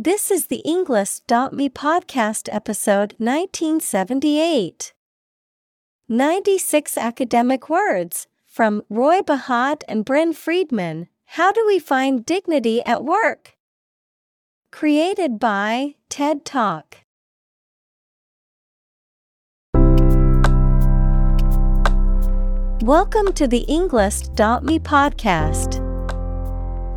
This is the Englist.me podcast episode 1978. 96 academic words from Roy Bahat and Bryn Freedman. How do we find dignity at work? Created by TED Talk. Welcome to the Englist.me podcast.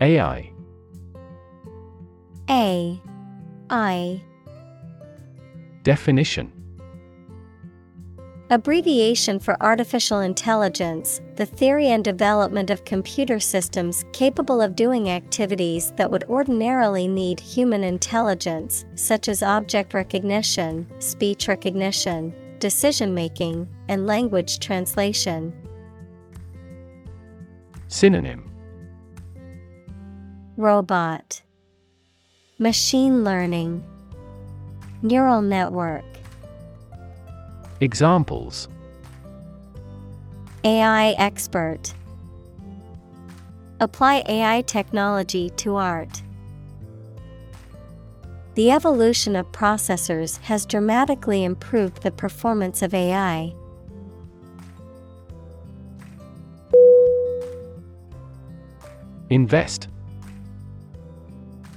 AI A I. Definition. Abbreviation for artificial intelligence, the theory and development of computer systems capable of doing activities that would ordinarily need human intelligence, such as object recognition, speech recognition, decision making, and language translation. Synonym Robot. Machine learning. Neural network. Examples. AI expert. Apply AI technology to art. The evolution of processors has dramatically improved the performance of AI. Invest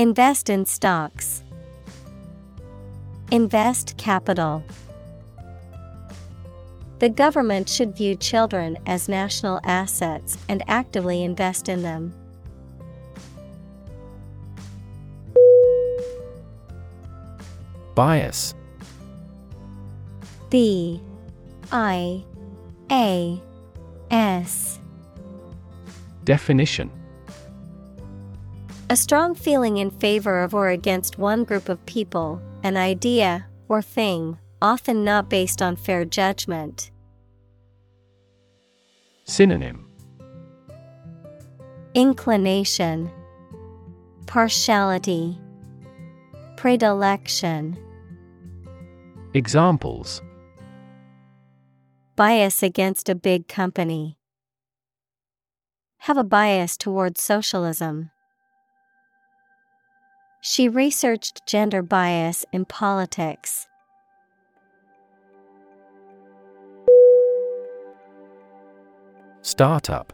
Invest in stocks. Invest capital. The government should view children as national assets and actively invest in them. Bias B I A S Definition A strong feeling in favor of or against one group of people, an idea, or thing, often not based on fair judgment. Synonym Inclination, Partiality, Predilection. Examples Bias against a big company. Have a bias towards socialism. She researched gender bias in politics. Startup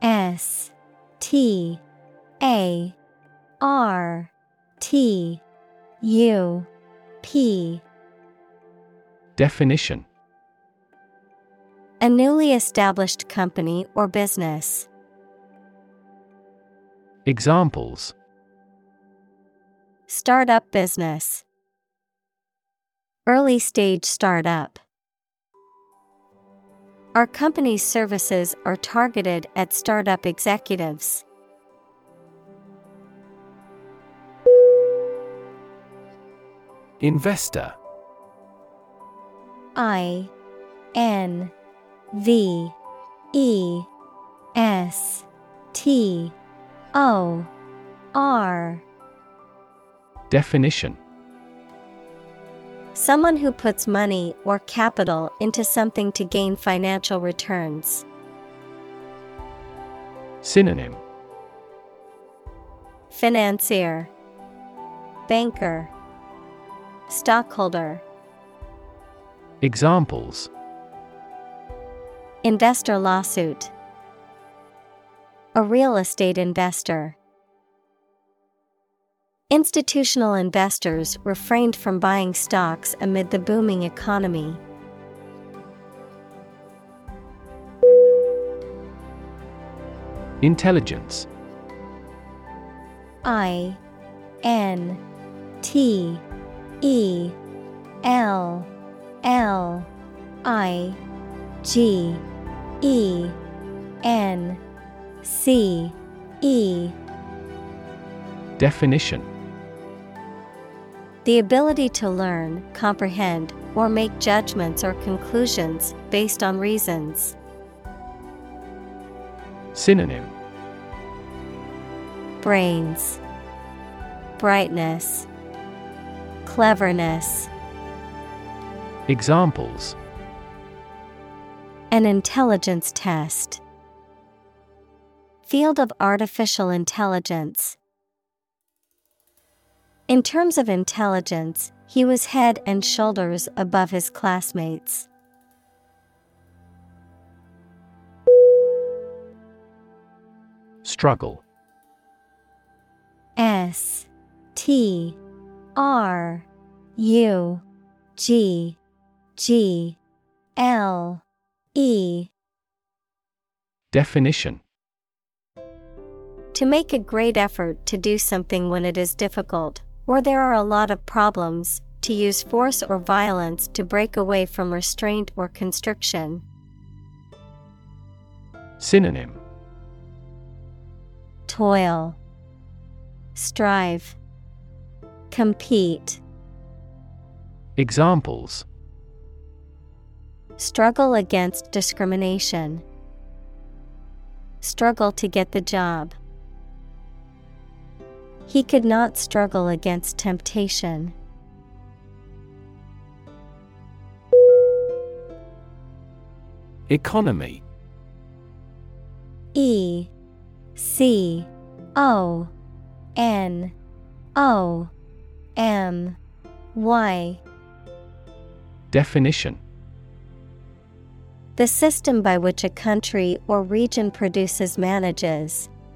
S T A R T U P Definition A newly established company or business. Examples Startup business. Early stage startup. Our company's services are targeted at startup executives. Investor I N V E S T O R. Definition Someone who puts money or capital into something to gain financial returns. Synonym Financier, Banker, Stockholder. Examples Investor lawsuit. A real estate investor. Institutional investors refrained from buying stocks amid the booming economy. Intelligence. I N T E L L I G E N C E. Definition The ability to learn, comprehend, or make judgments or conclusions based on reasons. Synonym Brains, Brightness, Cleverness. Examples An intelligence test. Field of artificial intelligence. In terms of intelligence, he was head and shoulders above his classmates. Struggle. S T R U G G L E. Definition. To make a great effort to do something when it is difficult, or there are a lot of problems, to use force or violence to break away from restraint or constriction. Synonym. Toil, Strive, Compete, Examples. Struggle against discrimination, Struggle to get the job. He could not struggle against temptation. Economy. E C O N O M Y. Definition. The system by which a country or region produces, manages,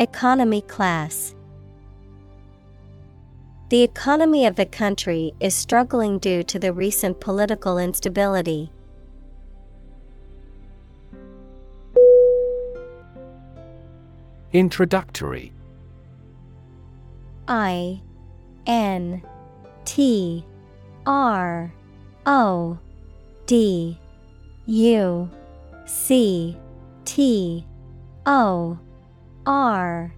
Economy class. The economy of the country is struggling due to the recent political instability. Introductory I N T R O D U C T O R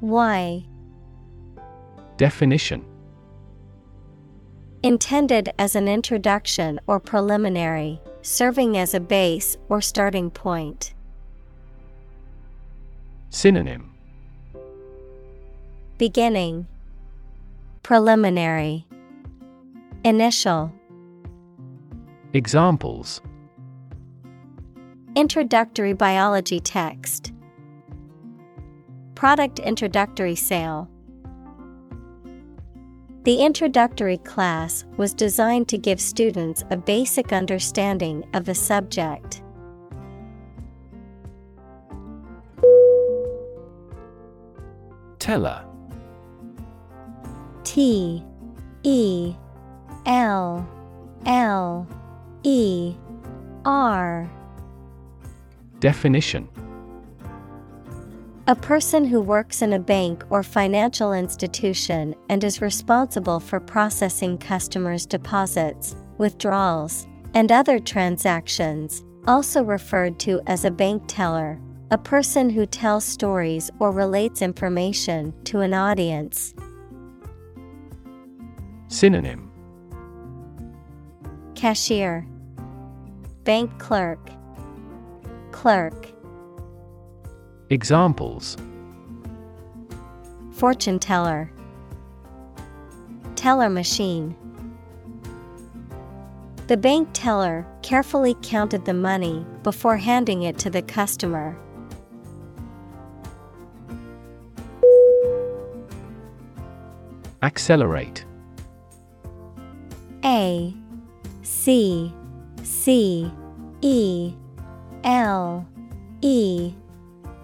Y. Definition. Intended as an introduction or preliminary, serving as a base or starting point. Synonym. Beginning. Preliminary. Initial. Examples. Introductory biology text Product introductory sale. The introductory class was designed to give students a basic understanding of the subject. Teller. T E L L E R. Definition A person who works in a bank or financial institution and is responsible for processing customers' deposits, withdrawals, and other transactions, also referred to as a bank teller. A person who tells stories or relates information to an audience. Synonym Cashier, Bank clerk, Clerk. Examples Fortune teller, Teller machine. The bank teller carefully counted the money before handing it to the customer. Accelerate A C C E L E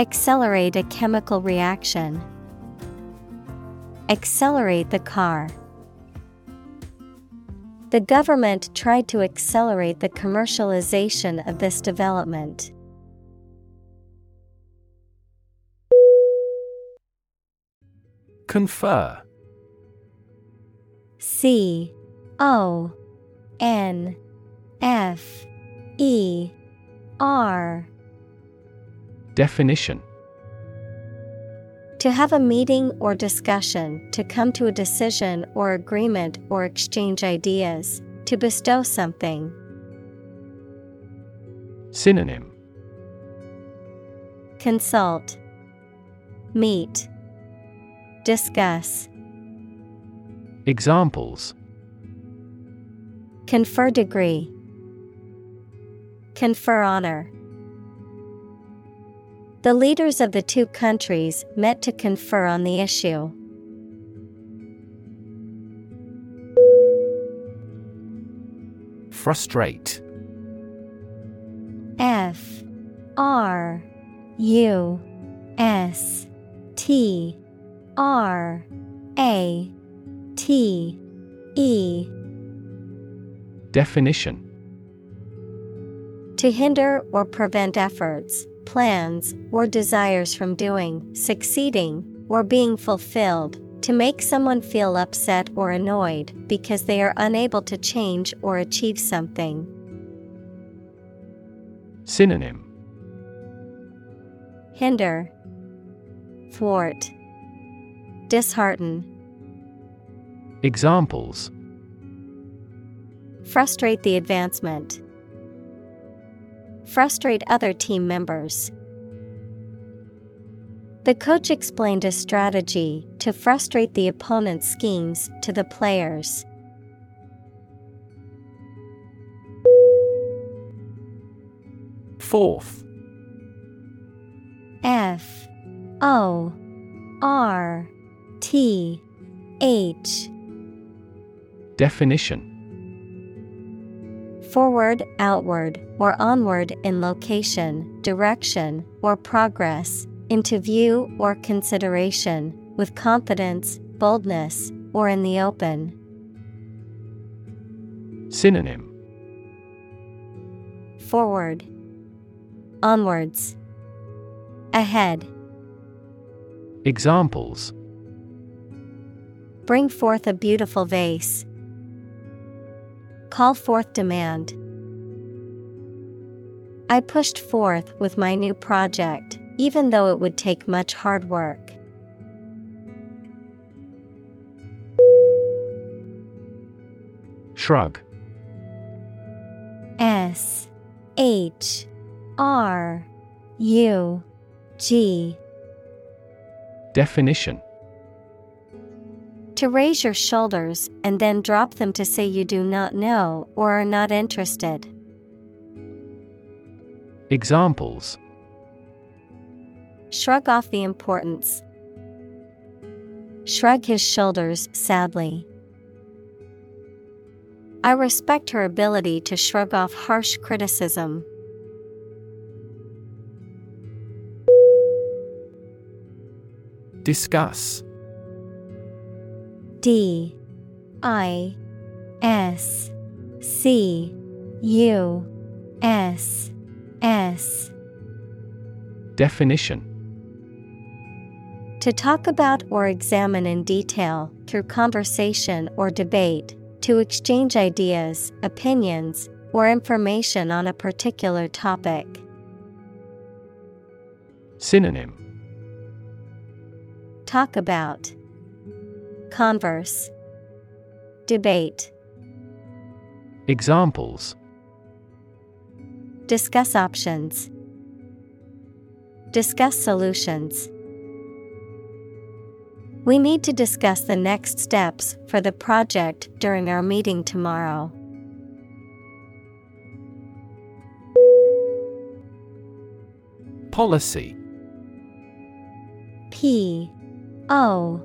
Accelerate a chemical reaction. Accelerate the car. The government tried to accelerate the commercialization of this development. Confer C O N F E R Definition To have a meeting or discussion, to come to a decision or agreement or exchange ideas, to bestow something. Synonym Consult, Meet, Discuss. Examples Confer degree, Confer honor. The leaders of the two countries met to confer on the issue. Frustrate. F. R. U. S. T. R. A. T. E. Definition. To hinder or prevent efforts, plans, or desires from doing, succeeding, or being fulfilled, to make someone feel upset or annoyed because they are unable to change or achieve something. Synonym. Hinder, Thwart, Dishearten, Examples. Frustrate the advancement. Frustrate other team members. The coach explained a strategy to frustrate the opponent's schemes to the players. Forth. F. O. R. T. H. Definition Forward, outward, or onward in location, direction, or progress, into view or consideration, with confidence, boldness, or in the open. Synonym Forward, onwards, ahead. Examples Bring forth a beautiful vase. Call forth demand. I pushed forth with my new project, even though it would take much hard work. Shrug S H R U G Definition To raise your shoulders and then drop them to say you do not know or are not interested. Examples Shrug off the importance. shrug his shoulders sadly. I respect her ability to shrug off harsh criticism. Discuss D I S C U S S. Definition. To talk about or examine in detail, through conversation or debate, to exchange ideas, opinions, or information on a particular topic. Synonym. Talk about Converse Debate Examples Discuss options. Discuss solutions. We need to discuss the next steps for the project during our meeting tomorrow. Policy P O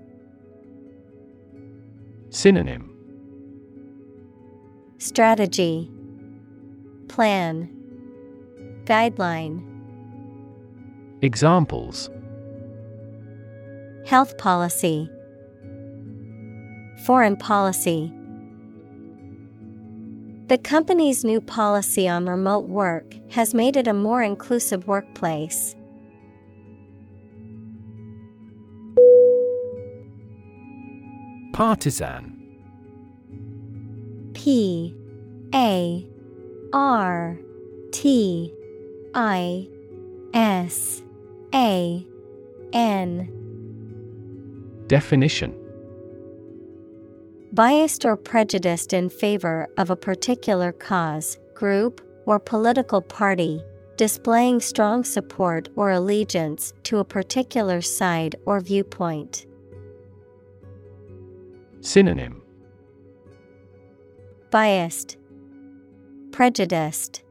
Synonym. Strategy. Plan. Guideline. Examples. Health policy. Foreign policy. The company's new policy on remote work has made it a more inclusive workplace. Partisan. P A R T I S A N. Definition. Biased or prejudiced in favor of a particular cause, group, or political party, displaying strong support or allegiance to a particular side or viewpoint. Synonym. Biased, Prejudiced,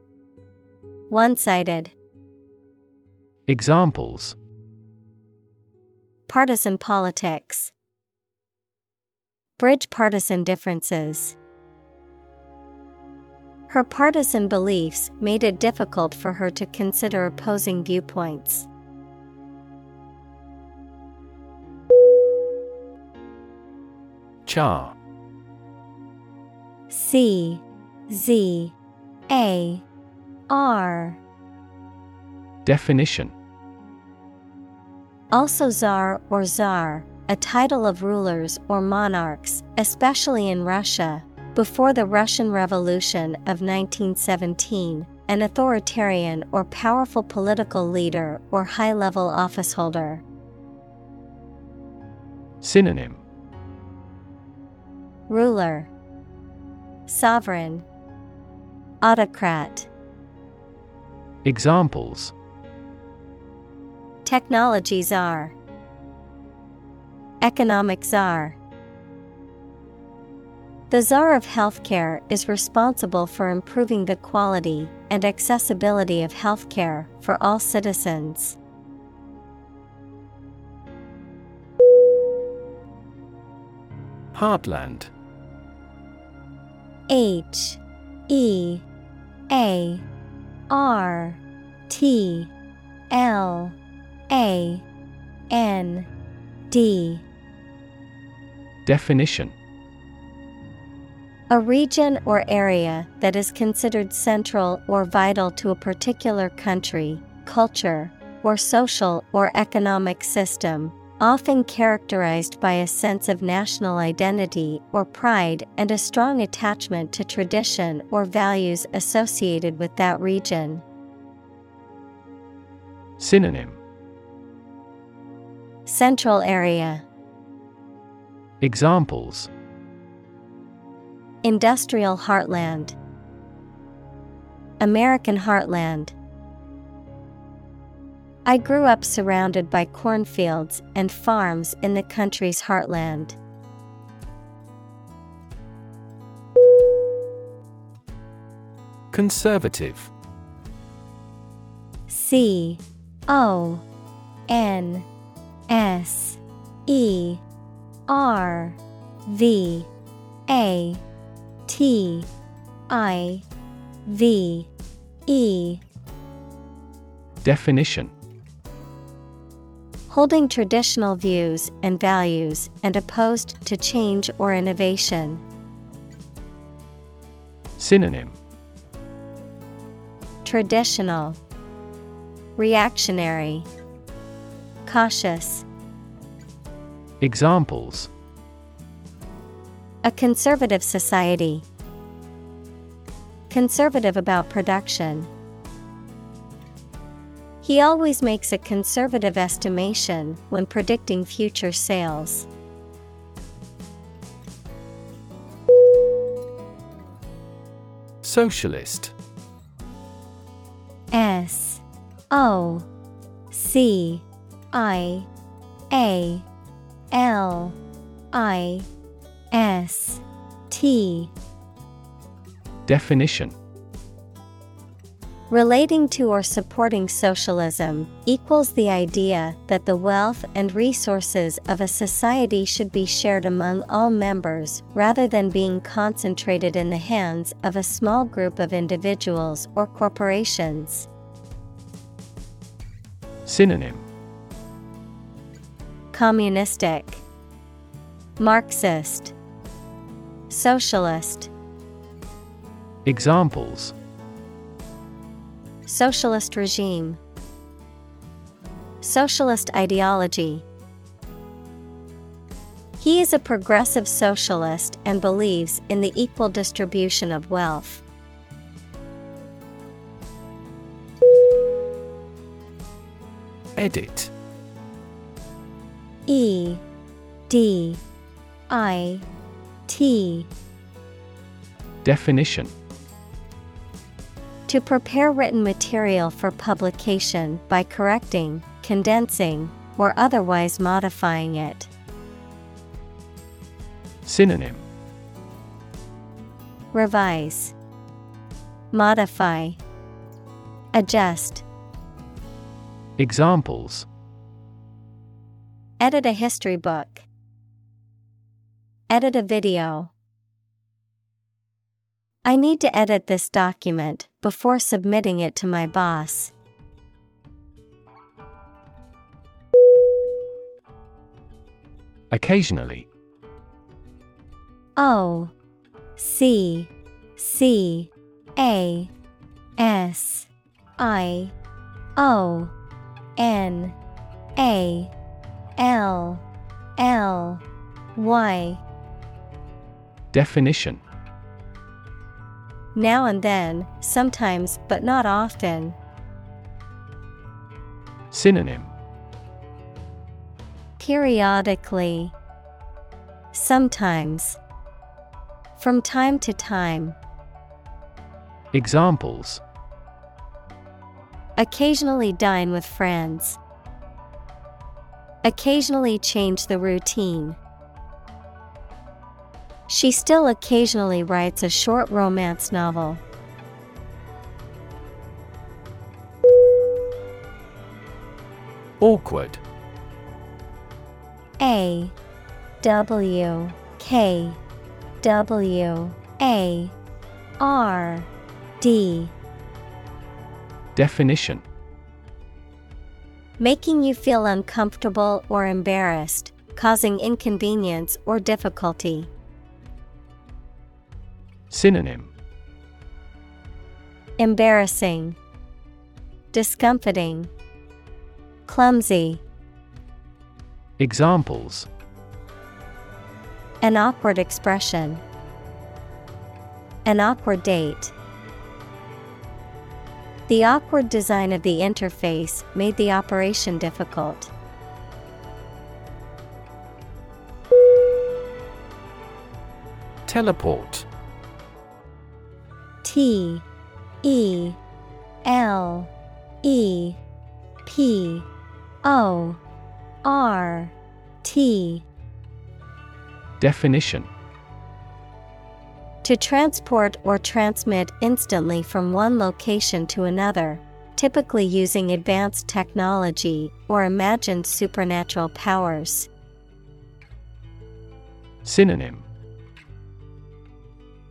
One sided, Examples. Partisan politics, Bridge partisan differences. Her partisan beliefs made it difficult for her to consider opposing viewpoints. Czar C Z A R. Definition. Also Tsar or Tsar, a title of rulers or monarchs, especially in Russia, before the Russian Revolution of 1917, an authoritarian or powerful political leader or high level officeholder. Synonym Ruler Sovereign Autocrat. Examples. Technology czar Economic czar. The czar of healthcare is responsible for improving the quality and accessibility of healthcare for all citizens. Heartland H E A R T L A N D. Definition. A region or area that is considered central or vital to a particular country, culture, or social or economic system, often characterized by a sense of national identity or pride and a strong attachment to tradition or values associated with that region. Synonym Central area, Examples Industrial heartland, American heartland. I grew up surrounded by cornfields and farms in the country's heartland. Conservative. C O N S E R V A T I V E. Definition Holding traditional views and values and opposed to change or innovation. Synonym Traditional Reactionary Cautious Examples A conservative society. Conservative about production. He always makes a conservative estimation when predicting future sales. Socialist. S O C I A L I S T. Definition Relating to or supporting socialism equals the idea that the wealth and resources of a society should be shared among all members rather than being concentrated in the hands of a small group of individuals or corporations. Synonym Communistic, Marxist, Socialist. Examples Socialist regime. Socialist ideology. He is a progressive socialist and believes in the equal distribution of wealth. Edit E D I T Definition To prepare written material for publication by correcting, condensing, or otherwise modifying it. Synonym Revise, Modify, Adjust. Examples Edit a history book. Edit a video. I need to edit this document before submitting it to my boss. Occasionally. O C C A S I O N A L L Y. Definition Now and then, sometimes but not often. Synonym Periodically. Sometimes. From time to time. Examples Occasionally dine with friends. Occasionally change the routine. She still occasionally writes a short romance novel. Awkward A W K W A R D Definition Making you feel uncomfortable or embarrassed, causing inconvenience or difficulty. Synonym Embarrassing, Discomfiting, Clumsy. Examples An awkward expression. An awkward date. The awkward design of the interface made the operation difficult. Teleport T E L E P O R T. Definition. To transport or transmit instantly from one location to another, typically using advanced technology or imagined supernatural powers. Synonym.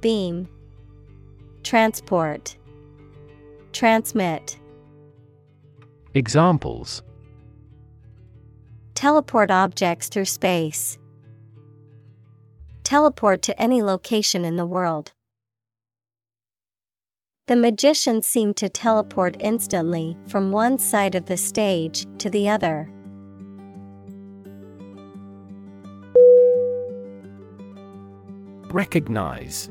Beam Transport Transmit Examples Teleport objects through space. Teleport to any location in the world. The magician seemed to teleport instantly from one side of the stage to the other. Recognize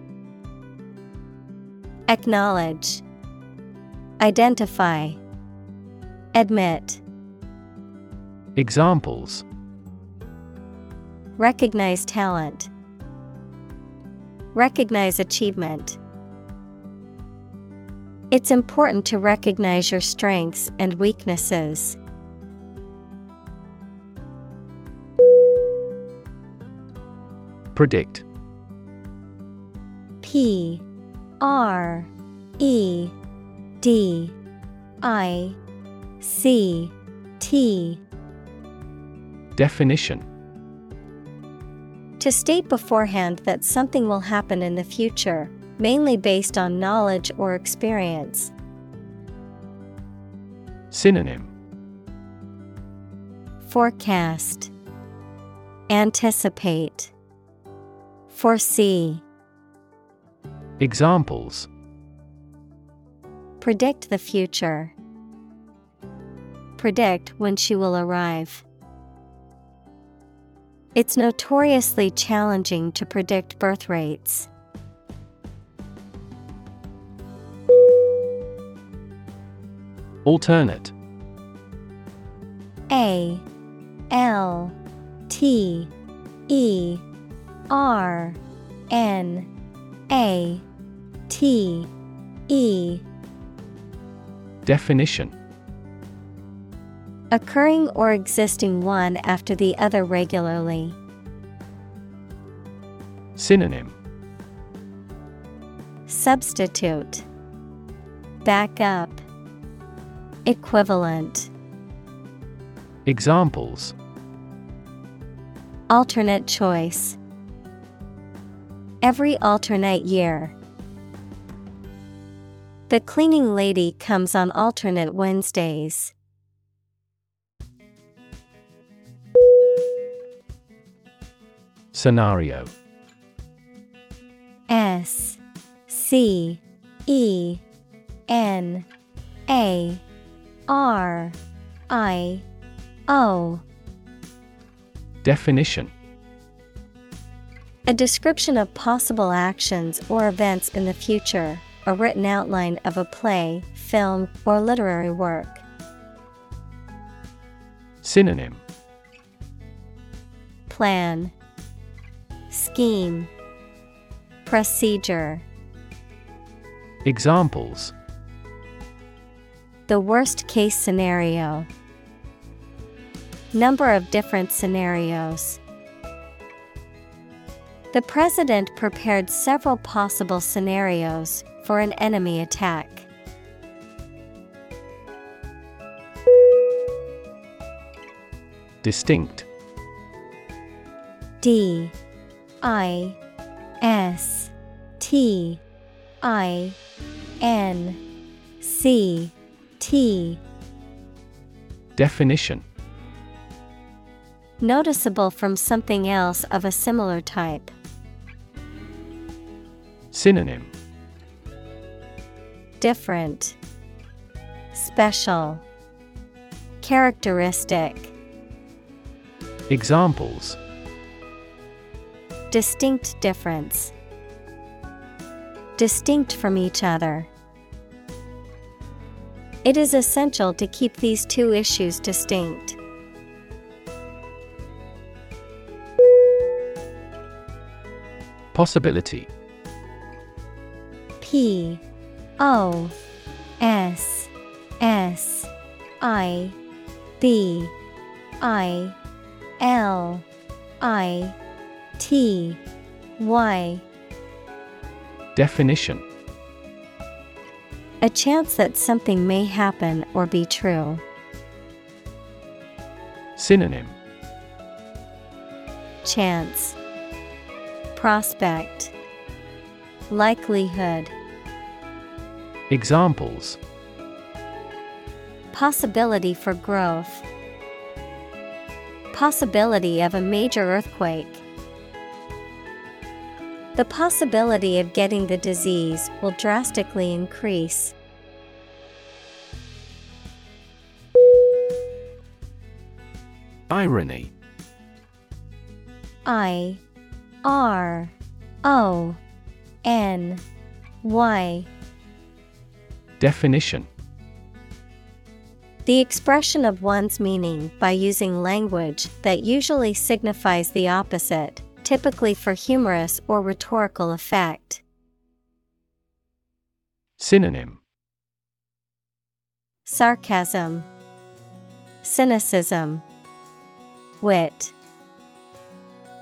Acknowledge, Identify, Admit, Examples. Recognize talent, Recognize achievement. It's important to recognize your strengths and weaknesses. Predict. P R E D I C T. Definition. To state beforehand that something will happen in the future, mainly based on knowledge or experience. Synonym. Forecast. Anticipate. Foresee Examples Predict the future. Predict when she will arrive. It's notoriously challenging to predict birth rates. Alternate A L T E R N A T E. Definition. Occurring or existing one after the other regularly. Synonym. Substitute. Backup Equivalent. Examples. Alternate choice. Every alternate year. The cleaning lady comes on alternate Wednesdays. Scenario. S C E N A R I O. Definition. A description of possible actions or events in the future, a written outline of a play, film, or literary work. Synonym Plan Scheme Procedure Examples The worst case scenario. Number of different scenarios. The president prepared several possible scenarios for an enemy attack. Distinct D I S T I N C T Definition Noticeable from something else of a similar type. Synonym Different, Special, Characteristic. Examples Distinct difference. Distinct from each other. It is essential to keep these two issues distinct. Possibility P O S S I B I L I T Y. Definition. A chance that something may happen or be true. Synonym. Chance. Prospect. Likelihood Examples Possibility for growth. Possibility of a major earthquake. The possibility of getting the disease will drastically increase. Irony I R O N Y Definition. The expression of one's meaning by using language that usually signifies the opposite, typically for humorous or rhetorical effect. Synonym. Sarcasm, Cynicism, Wit,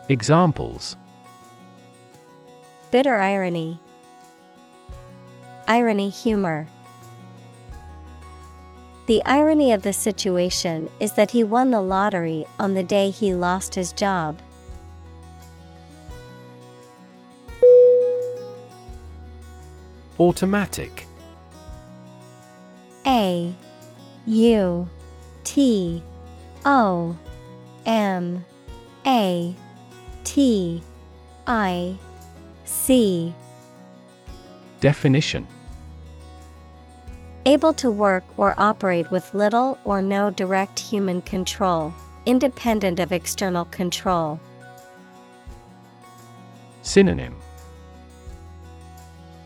Examples. Bitter irony, Irony humor. The irony of the situation is that he won the lottery on the day he lost his job. Automatic. A U T O M A T I C. Definition Able to work or operate with little or no direct human control, independent of external control. Synonym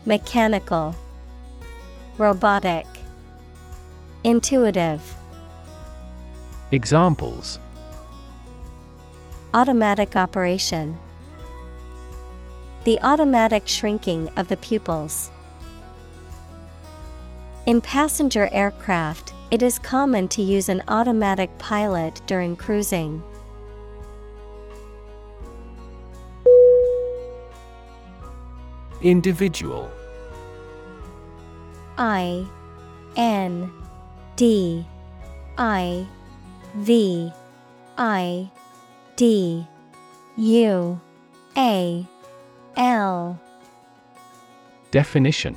Mechanical, Robotic, Intuitive, Examples Automatic operation. The automatic shrinking of the pupils. In passenger aircraft, it is common to use an automatic pilot during cruising. Individual. I N D I V I D U A L. Definition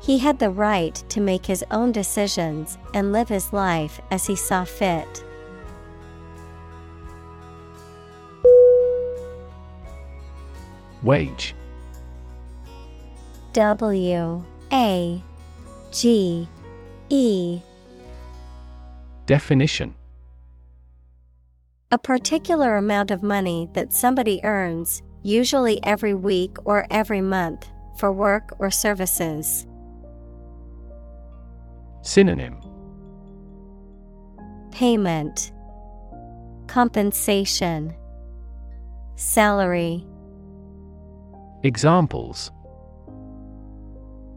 he had the right to make his own decisions and live his life as he saw fit. Wage W A G E Definition A particular amount of money that somebody earns, usually every week or every month, for work or services. Synonym. Payment. Compensation. Salary. Examples.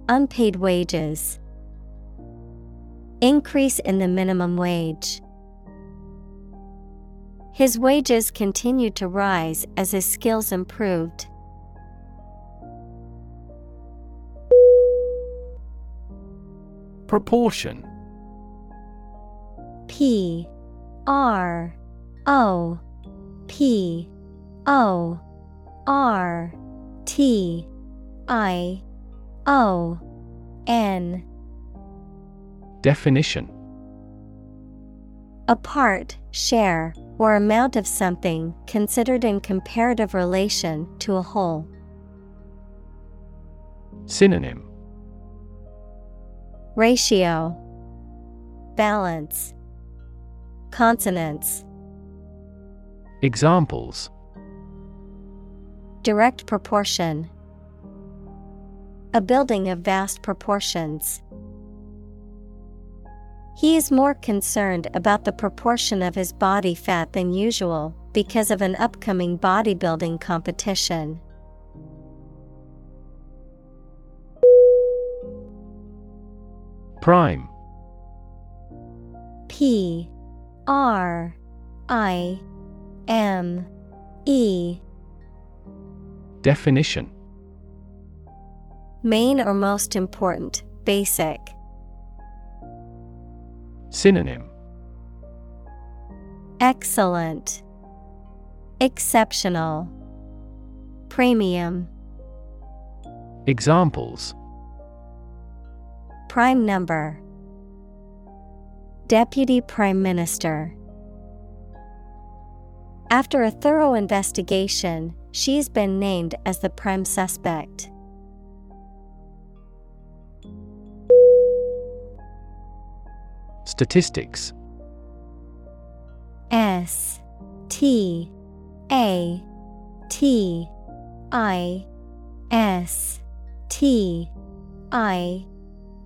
Unpaid wages. Increase in the minimum wage. His wages continued to rise as his skills improved. Proportion. P R O P O R T I O N. Definition. A part, share, or amount of something considered in comparative relation to a whole. Synonym Ratio. Balance. Consonants. Examples. Direct proportion. A building of vast proportions. He is more concerned about the proportion of his body fat than usual because of an upcoming bodybuilding competition. Prime. P R I M E. Definition. Main or most important, basic. Synonym. Excellent, Exceptional, Premium, Examples Prime number, Deputy Prime Minister. After a thorough investigation, she's been named as the prime suspect. Statistics S T A T I S T I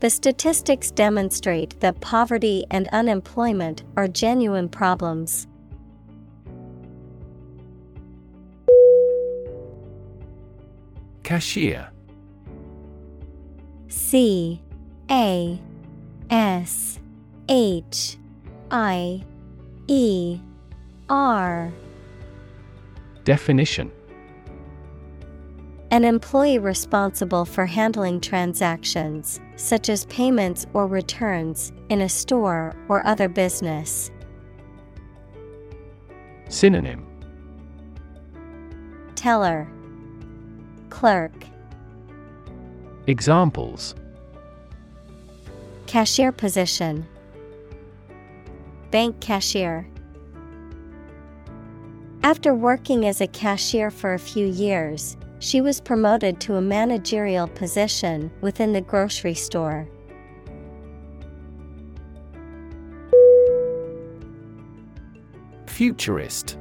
The statistics demonstrate that poverty and unemployment are genuine problems. Cashier. C A S H I E R. Definition. An employee responsible for handling transactions, such as payments or returns, in a store or other business. Synonym. Teller. Clerk. Examples. Cashier position. Bank cashier. After working as a cashier for a few years, she was promoted to a managerial position within the grocery store. Futurist.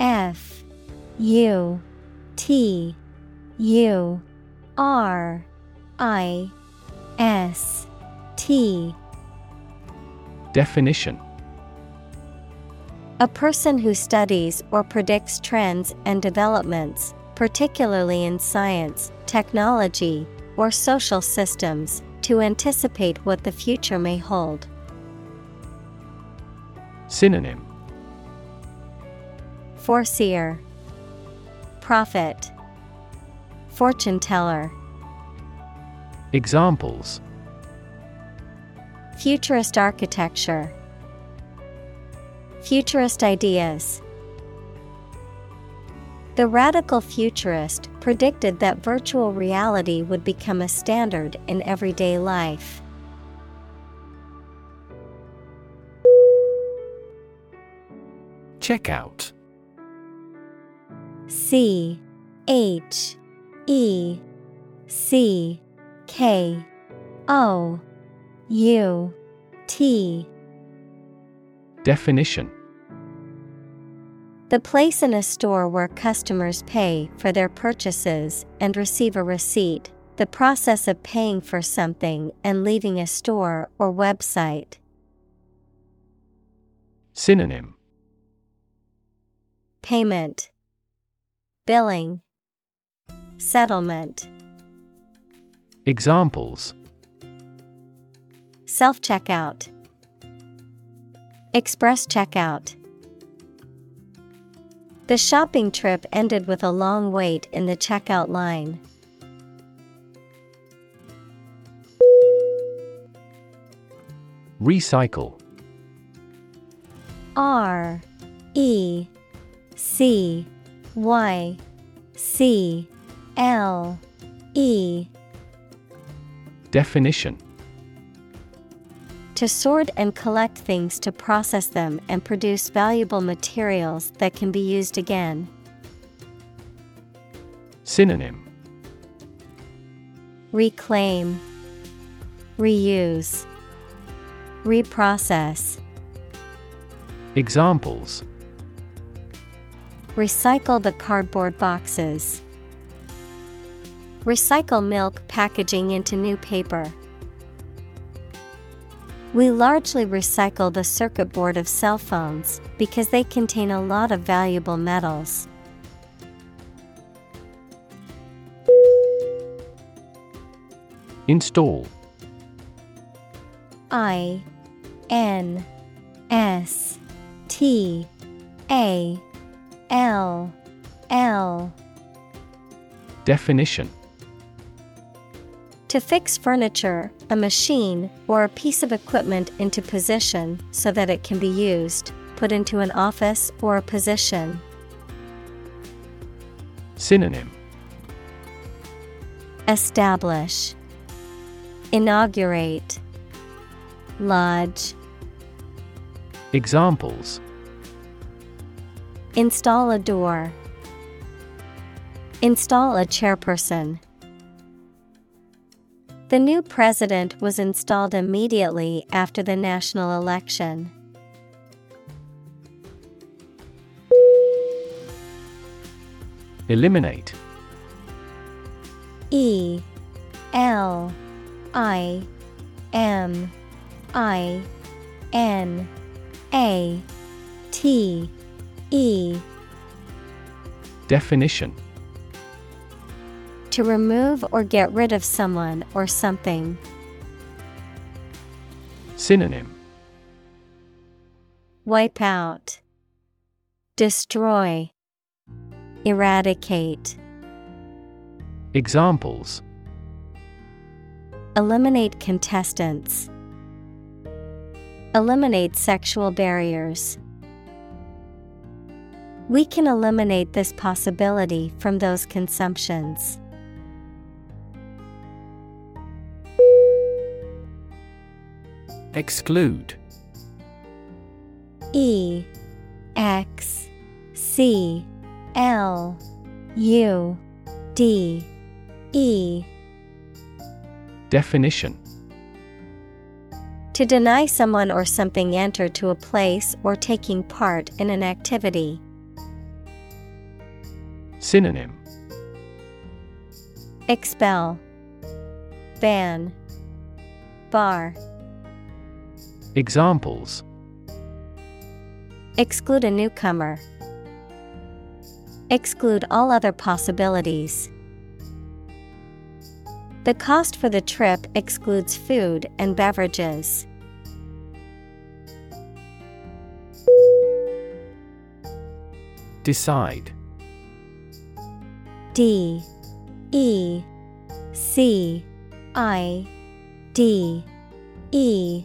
F U T U R I S T. Definition A person who studies or predicts trends and developments, particularly in science, technology, or social systems, to anticipate what the future may hold. Synonym. Foreseer, Prophet, Fortune teller, Examples. Futurist architecture, Futurist ideas. The radical futurist predicted that virtual reality would become a standard in everyday life. Checkout C H E C K O U T Definition. The place in a store where customers pay for their purchases and receive a receipt, the process of paying for something and leaving a store or website. Synonym. Payment, Billing, Settlement. Examples. Self checkout, Express checkout. The shopping trip ended with a long wait in the checkout line. Recycle R E C Y C L E Definition To sort and collect things to process them and produce valuable materials that can be used again. Synonym Reclaim, Reuse, Reprocess. Examples Recycle the cardboard boxes. Recycle milk packaging into new paper. We largely recycle the circuit board of cell phones because they contain a lot of valuable metals. Install. I N S T A L L. Definition To fix furniture, a machine, or a piece of equipment into position so that it can be used, put into an office or a position. Synonym. Establish, Inaugurate, Lodge, Examples. Install a door, Install a chairperson. The new president was installed immediately after the national election. Eliminate. E. L. I. M. I. N. A. T. E. Definition To remove or get rid of someone or something. Synonym Wipe out. Destroy. Eradicate. Examples Eliminate contestants. Eliminate sexual barriers. We can eliminate this possibility from those consumptions. Exclude. E X C L U D E. Definition. To deny someone or something enter to a place or taking part in an activity. Synonym. Expel, Ban, Bar. Examples. Exclude a newcomer. Exclude all other possibilities. The cost for the trip excludes food and beverages. Decide. D. E. C. I. D. E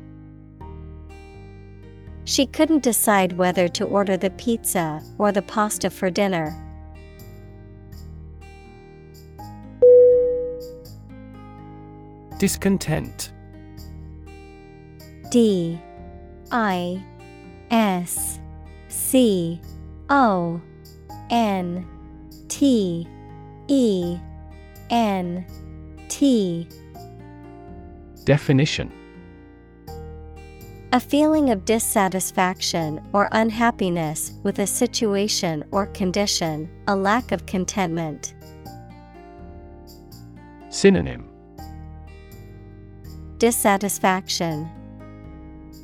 She couldn't decide whether to order the pizza or the pasta for dinner. Discontent. D. I. S. C. O. N. T. E. N. T. Definition A feeling of dissatisfaction or unhappiness with a situation or condition, a lack of contentment. Synonym Dissatisfaction,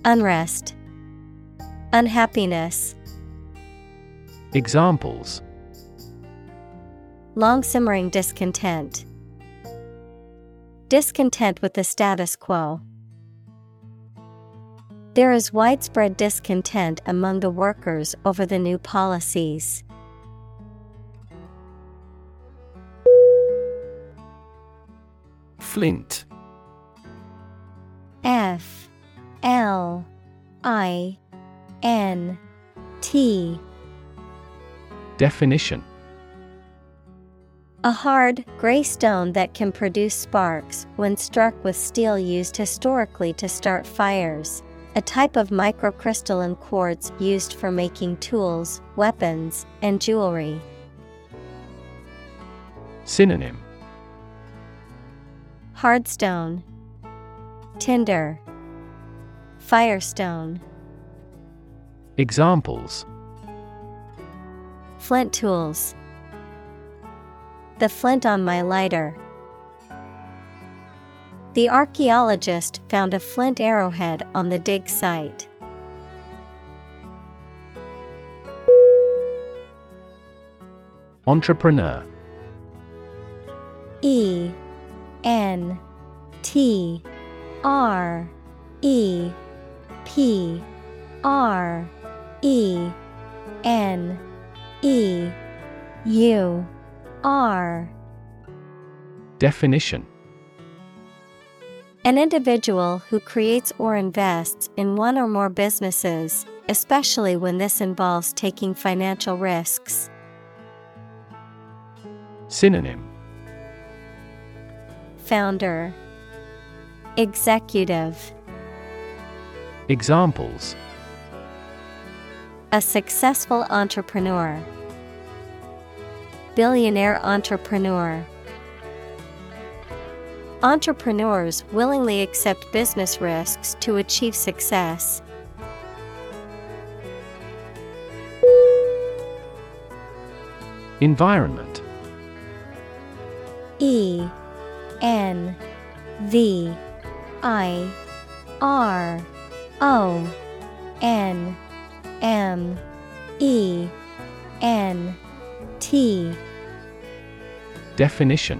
Unrest, Unhappiness. Examples Long simmering discontent. Discontent with the status quo. There is widespread discontent among the workers over the new policies. Flint. F. L. I. N. T. Definition. A hard, gray stone that can produce sparks when struck with steel used historically to start fires. A type of microcrystalline quartz used for making tools, weapons, and jewelry. Synonym Hardstone, Tinder, Firestone. Examples Flint tools. The flint on my lighter. The archaeologist found a flint arrowhead on the dig site. Entrepreneur. E N T R E P R E N E U R. Definition An individual who creates or invests in one or more businesses, especially when this involves taking financial risks. Synonym Founder Executive Examples A successful entrepreneur. Billionaire entrepreneur. Entrepreneurs willingly accept business risks to achieve success. Environment. E N V I R O N M E N T. Definition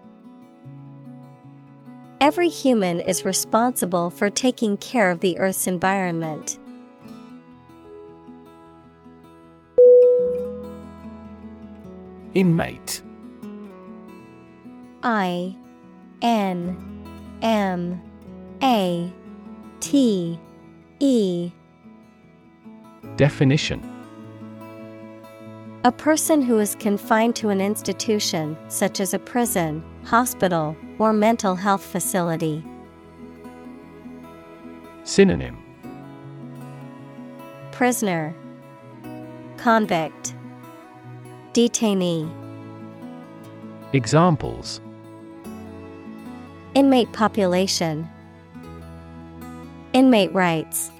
Every human is responsible for taking care of the Earth's environment. Inmate. I N M A T E. Definition A person who is confined to an institution, such as a prison, hospital, or mental health facility. Synonym Prisoner, Convict, Detainee. Examples Inmate population, Inmate rights.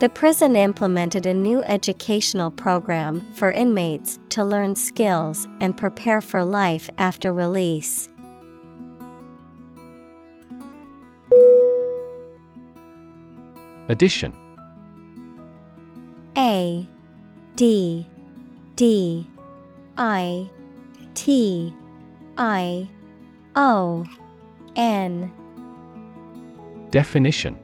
The prison implemented a new educational program for inmates to learn skills and prepare for life after release. Addition. A D D I T I O N. Definition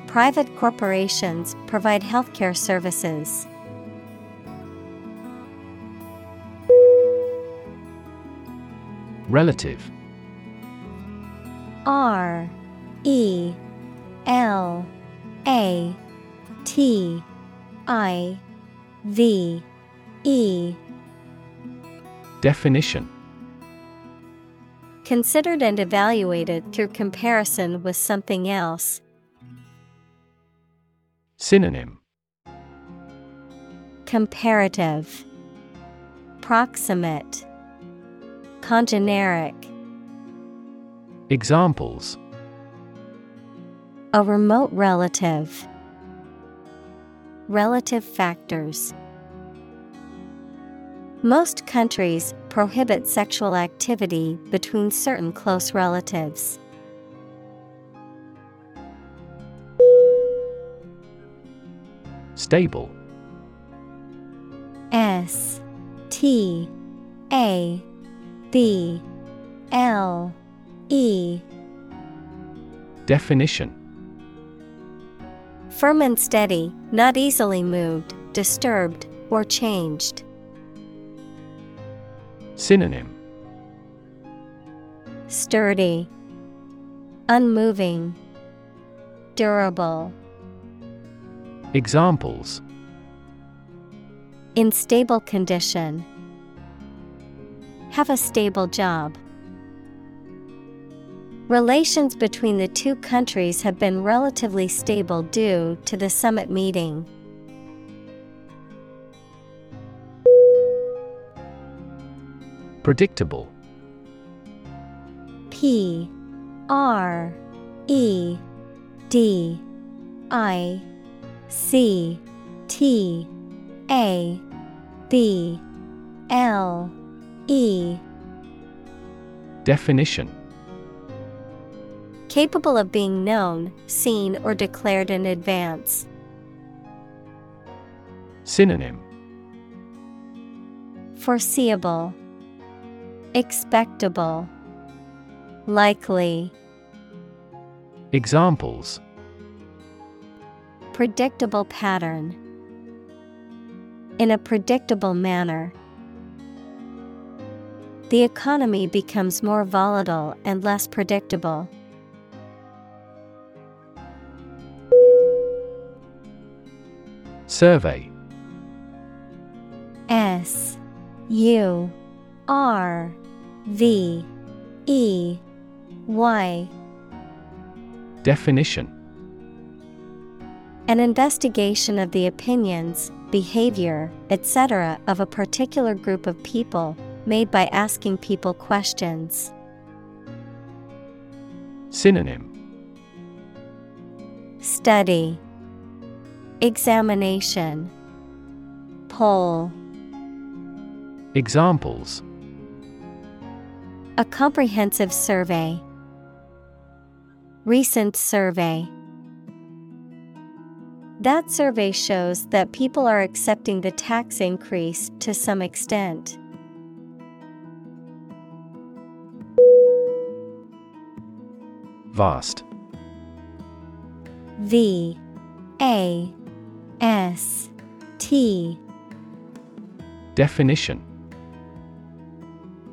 private corporations provide healthcare services. Relative R E L A T I V E Definition Considered and evaluated through comparison with something else. Synonym Comparative Proximate Congeneric Examples A remote relative. Relative factors. Most countries prohibit sexual activity between certain close relatives. Stable. S T A B L E. Definition. Firm and steady, not easily moved, disturbed, or changed. Synonym. Sturdy, Unmoving, Durable. Examples In stable condition. Have a stable job. Relations between the two countries have been relatively stable due to the summit meeting. Predictable P R E D I C T A B L E. Definition. Capable of being known, seen, or declared in advance. Synonym. Foreseeable, Expectable, Likely. Examples Predictable pattern. In a predictable manner. The economy becomes more volatile and less predictable. Survey S U R V E Y Definition An investigation of the opinions, behavior, etc. of a particular group of people, made by asking people questions. Synonym Study Examination Poll Examples A comprehensive survey. Recent survey. That survey shows that people are accepting the tax increase to some extent. Vast V A S T Definition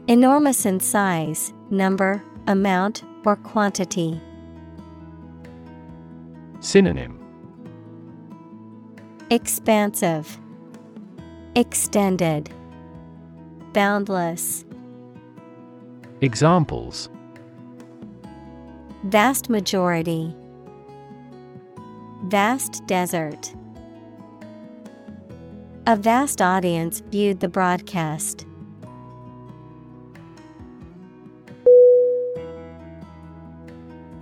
Enormous in size, number, amount, or quantity. Synonym Expansive, Extended, Boundless. Examples Vast majority. Vast desert. A vast audience viewed the broadcast.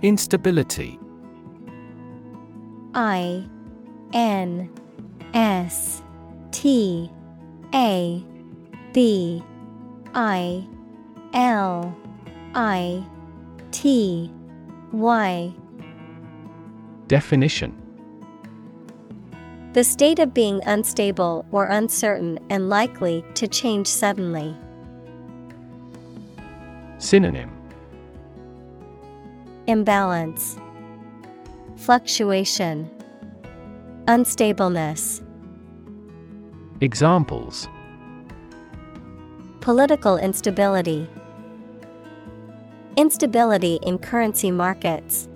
Instability I N S T A B I L I T Y. Definition. The state of being unstable or uncertain and likely to change suddenly. Synonym. Imbalance, Fluctuation, Unstableness. Examples Political instability, Instability in currency markets.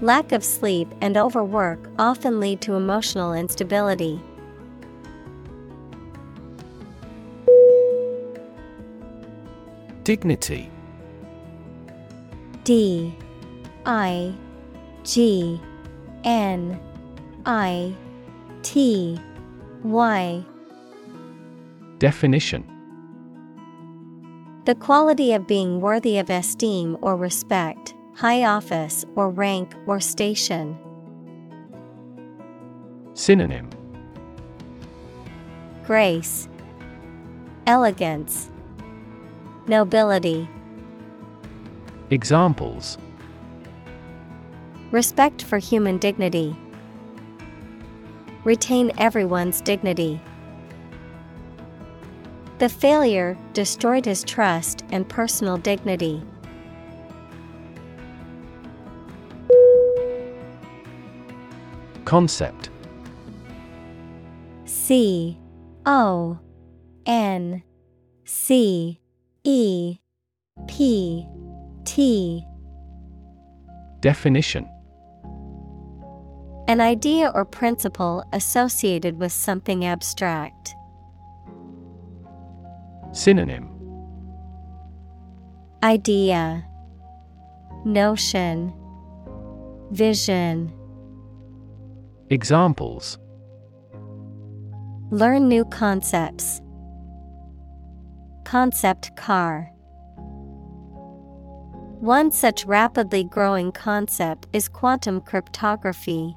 Lack of sleep and overwork often lead to emotional instability. Dignity D I G N I T Y. Definition. The quality of being worthy of esteem or respect, high office or rank or station. Synonym. Grace, Elegance, Nobility. Examples Respect for human dignity. Retain everyone's dignity. The failure destroyed his trust and personal dignity. Concept C O N C E P T Definition An idea or principle associated with something abstract. Synonym Idea Notion Vision Examples Learn new concepts. Concept car. One such rapidly growing concept is quantum cryptography.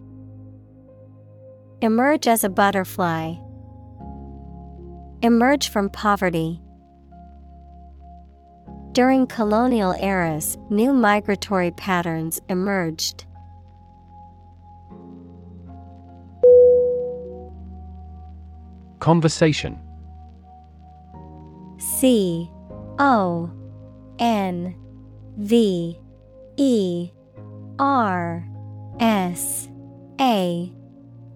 Emerge as a butterfly. Emerge from poverty. During colonial eras, new migratory patterns emerged. Conversation C O N V E R S A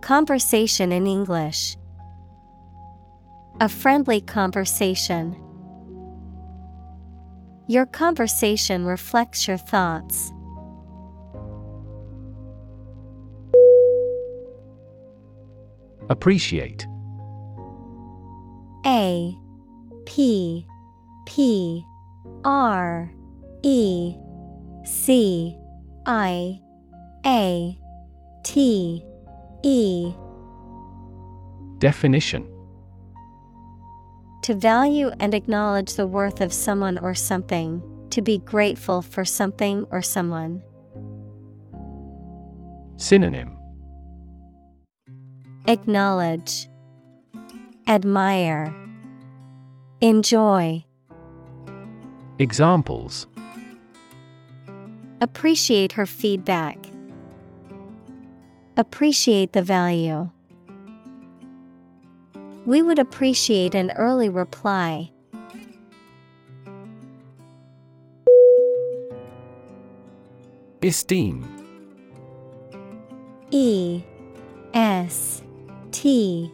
Conversation in English. A friendly conversation. Your conversation reflects your thoughts. Appreciate A P P R E C I A T E Definition To value and acknowledge the worth of someone or something, to be grateful for something or someone. Synonym Acknowledge, Admire, Enjoy. Examples Appreciate her feedback. Appreciate the value. We would appreciate an early reply. Esteem. E S T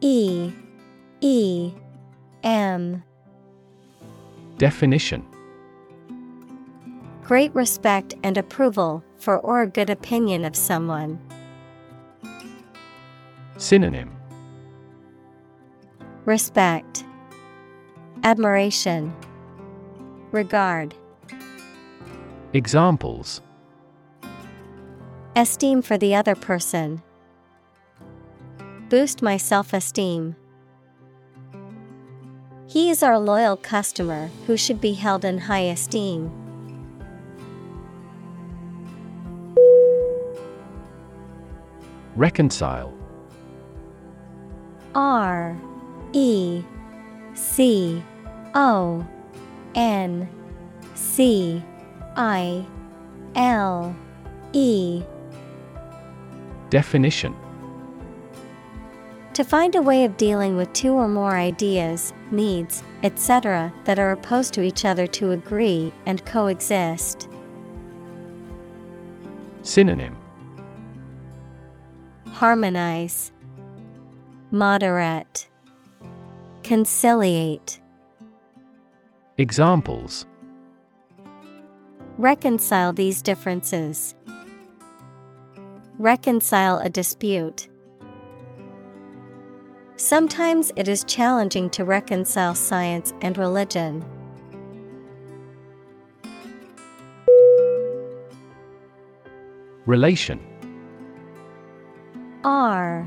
E E M Definition Great respect and approval for or a good opinion of someone. Synonym Respect, Admiration, Regard. Examples Esteem for the other person. Boost my self esteem. He is our loyal customer who should be held in high esteem. Reconcile R E C O N C I L E Definition To find a way of dealing with two or more ideas, needs, etc., that are opposed to each other to agree and coexist. Synonym Harmonize, Moderate, Conciliate. Examples Reconcile these differences. Reconcile a dispute. Sometimes it is challenging to reconcile science and religion. Relation R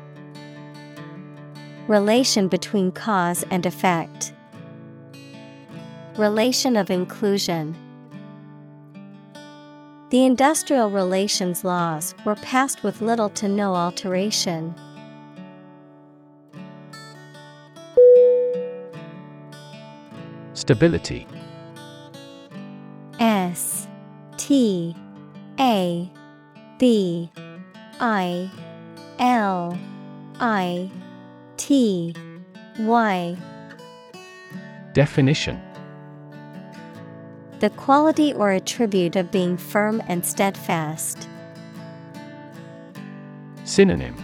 Relation between cause and effect. Relation of inclusion. The industrial relations laws were passed with little to no alteration. Stability S T A B I L I T Y. Definition. The quality or attribute of being firm and steadfast. Synonym.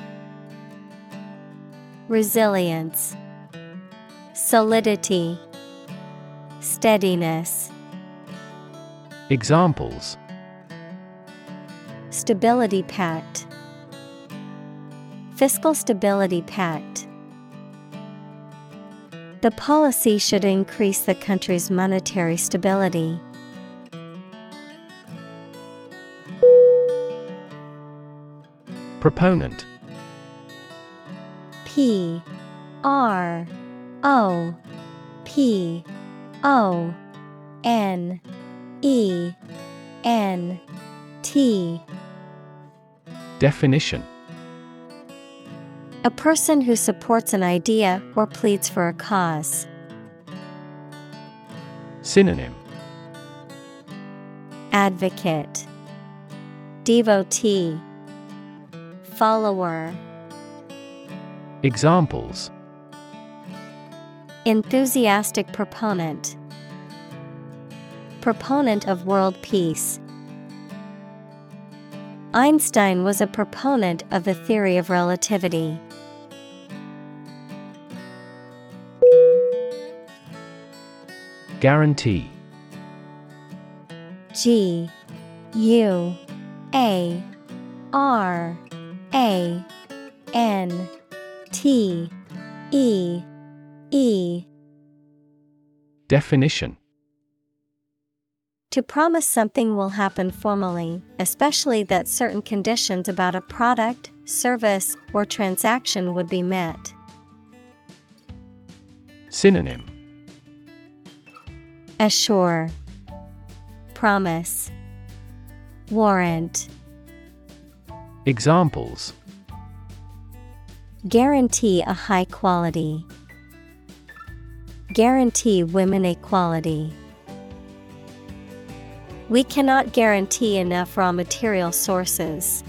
Resilience, Solidity, Steadiness. Examples. Stability Pact, Fiscal Stability Pact. The policy should increase the country's monetary stability. Proponent. P R O P O N E N T. Definition A person who supports an idea or pleads for a cause. Synonym Advocate Devotee Follower Examples Enthusiastic proponent Proponent of world peace. Einstein was a proponent of the theory of relativity. Guarantee. G U A R A N T E E. Definition. To promise something will happen formally, especially that certain conditions about a product, service, or transaction would be met. Synonym Assure, Promise, Warrant. Examples Guarantee a high quality. Guarantee women equality. We cannot guarantee enough raw material sources.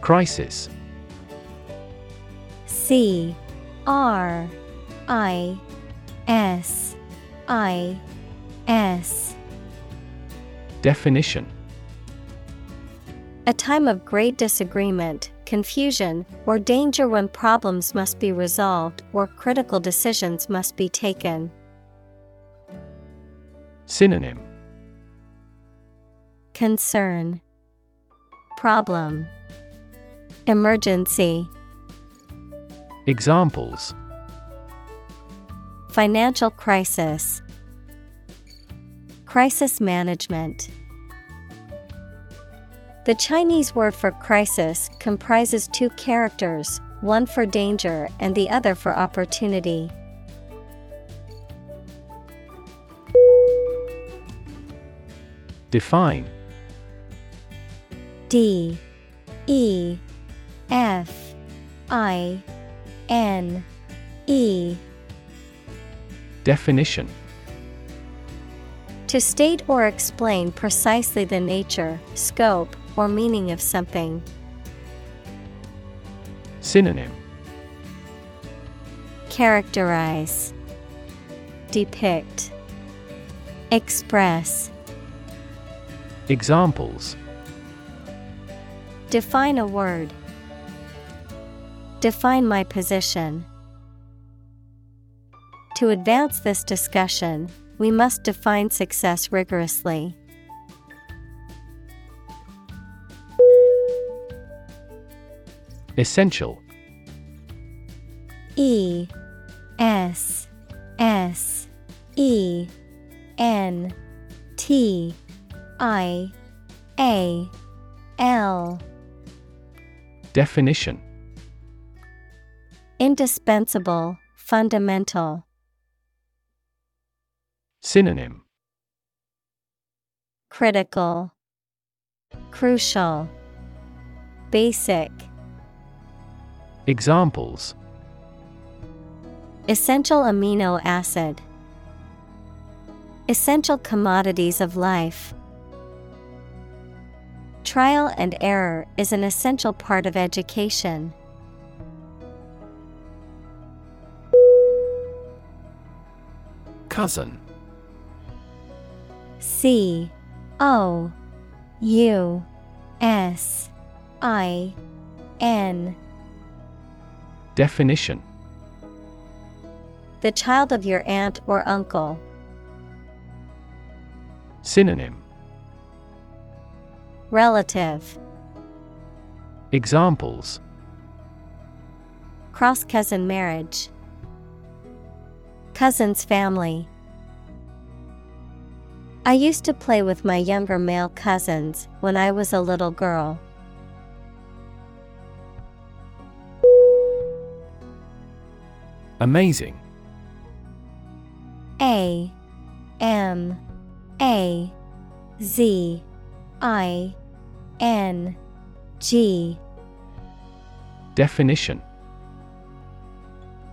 Crisis C R I S I S. Definition. A time of great disagreement, confusion, or danger when problems must be resolved or critical decisions must be taken. Synonym. Concern. Problem. Emergency Examples. Financial crisis. Crisis management. The Chinese word for crisis comprises two characters, one for danger and the other for opportunity. Define. D E F I N E Definition To state or explain precisely the nature, scope, or meaning of something. Synonym Characterize, Depict, Express. Examples Define a word. Define my position. To advance this discussion, we must define success rigorously. Essential E S S E N T I A L Definition Indispensable, fundamental. Synonym Critical, Crucial, Basic. Examples Essential amino acid. Essential commodities of life. Trial and error is an essential part of education. Cousin C O U S I N Definition The child of your aunt or uncle. Synonym Relative. Examples Cross cousin marriage. Cousin's family. I used to play with my younger male cousins when I was a little girl. Amazing A M A Z I N G Definition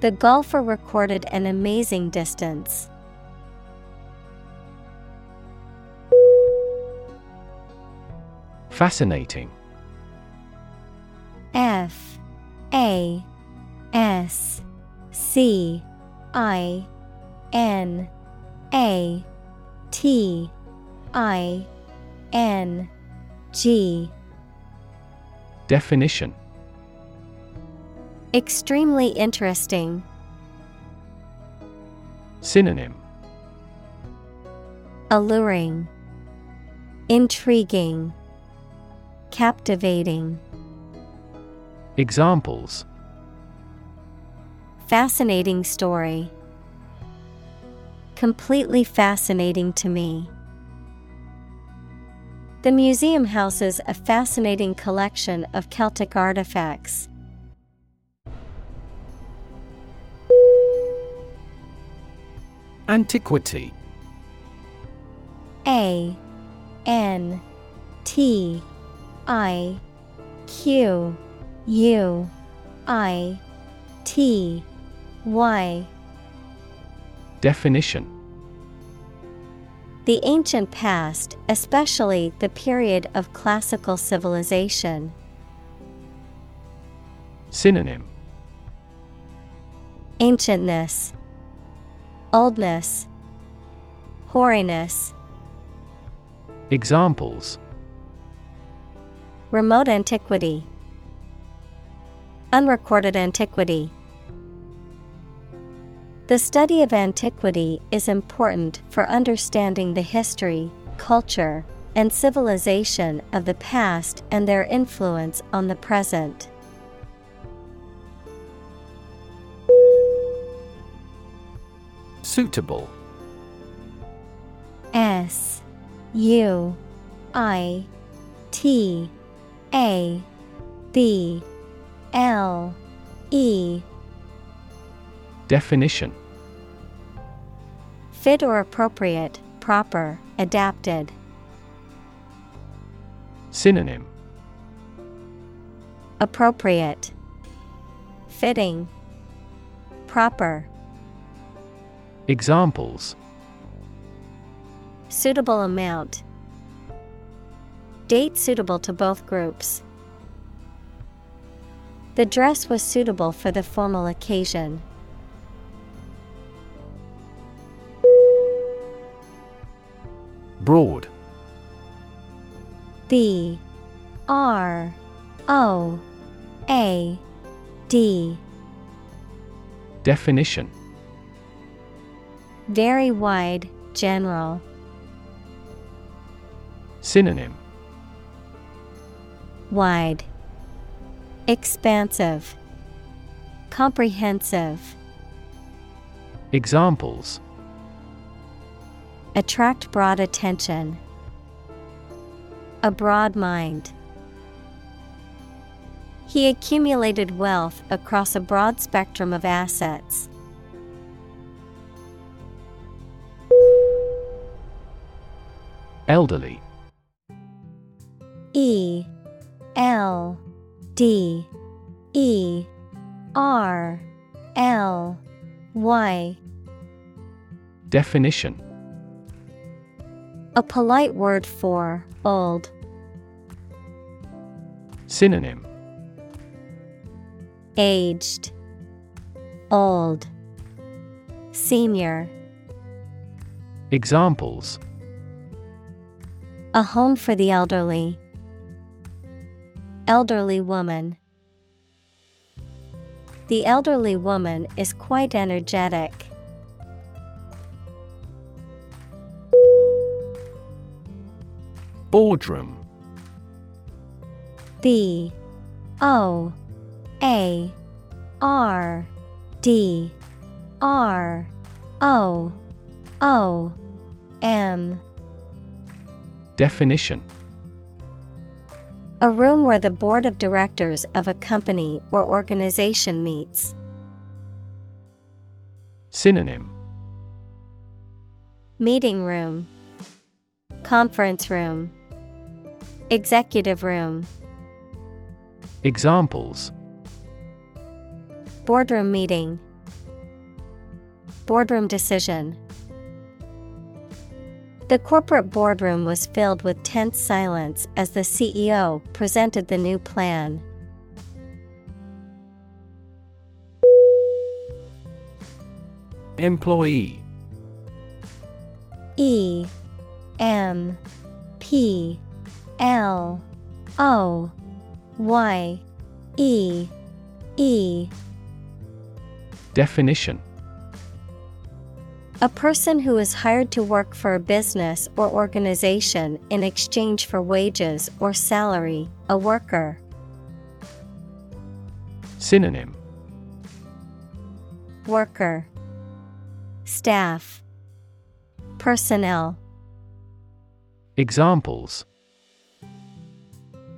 The golfer recorded an amazing distance. Fascinating. F A S C I N A T I N G. Definition Extremely interesting. Synonym Alluring, Intriguing, Captivating. Examples Fascinating story. Completely fascinating to me. The museum houses a fascinating collection of Celtic artifacts. Antiquity. A N T I Q U I T Y. Definition. The ancient past, especially the period of classical civilization. Synonym. Ancientness, Oldness, Hoariness, Examples Remote antiquity, Unrecorded antiquity. The study of antiquity is important for understanding the history, culture, and civilization of the past and their influence on the present. Suitable. S U I T A B L E. Definition. Fit or appropriate, proper, adapted. Synonym. Appropriate, Fitting, Proper. Examples. Suitable amount. Date suitable to both groups. The dress was suitable for the formal occasion. Broad. B. R. O. A. D. Definition Very wide, general. Synonym Wide, Expansive, Comprehensive. Examples Attract broad attention. A broad mind. He accumulated wealth across a broad spectrum of assets. Elderly. E L D E R L Y. Definition. A polite word for old. Synonym. Aged, Old, Senior. Examples A home for the elderly. Elderly woman. The elderly woman is quite energetic. Boardroom B O A R D R O O M Definition. A room where the board of directors of a company or organization meets. Synonym. Meeting room, Conference room, Executive room, Examples. Boardroom meeting, Boardroom decision. The corporate boardroom was filled with tense silence as the CEO presented the new plan. Employee. E M P L O Y E E. Definition A person who is hired to work for a business or organization in exchange for wages or salary, a worker. Synonym. Worker. Staff. Personnel. Examples.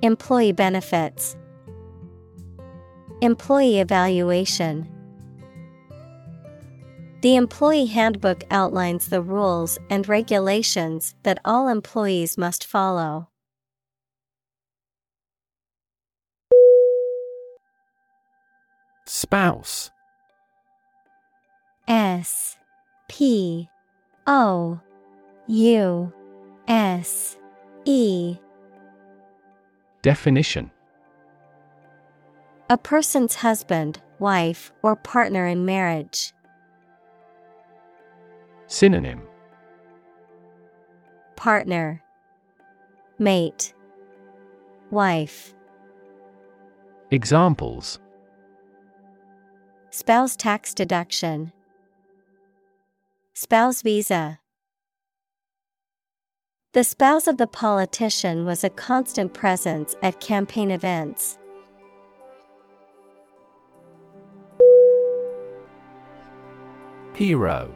Employee benefits. Employee evaluation The employee handbook outlines the rules and regulations that all employees must follow. Spouse S P O U S E Definition A person's husband, wife, or partner in marriage. Synonym. Partner. Mate. Wife. Examples. Spouse tax deduction. Spouse visa. The spouse of the politician was a constant presence at campaign events. Hero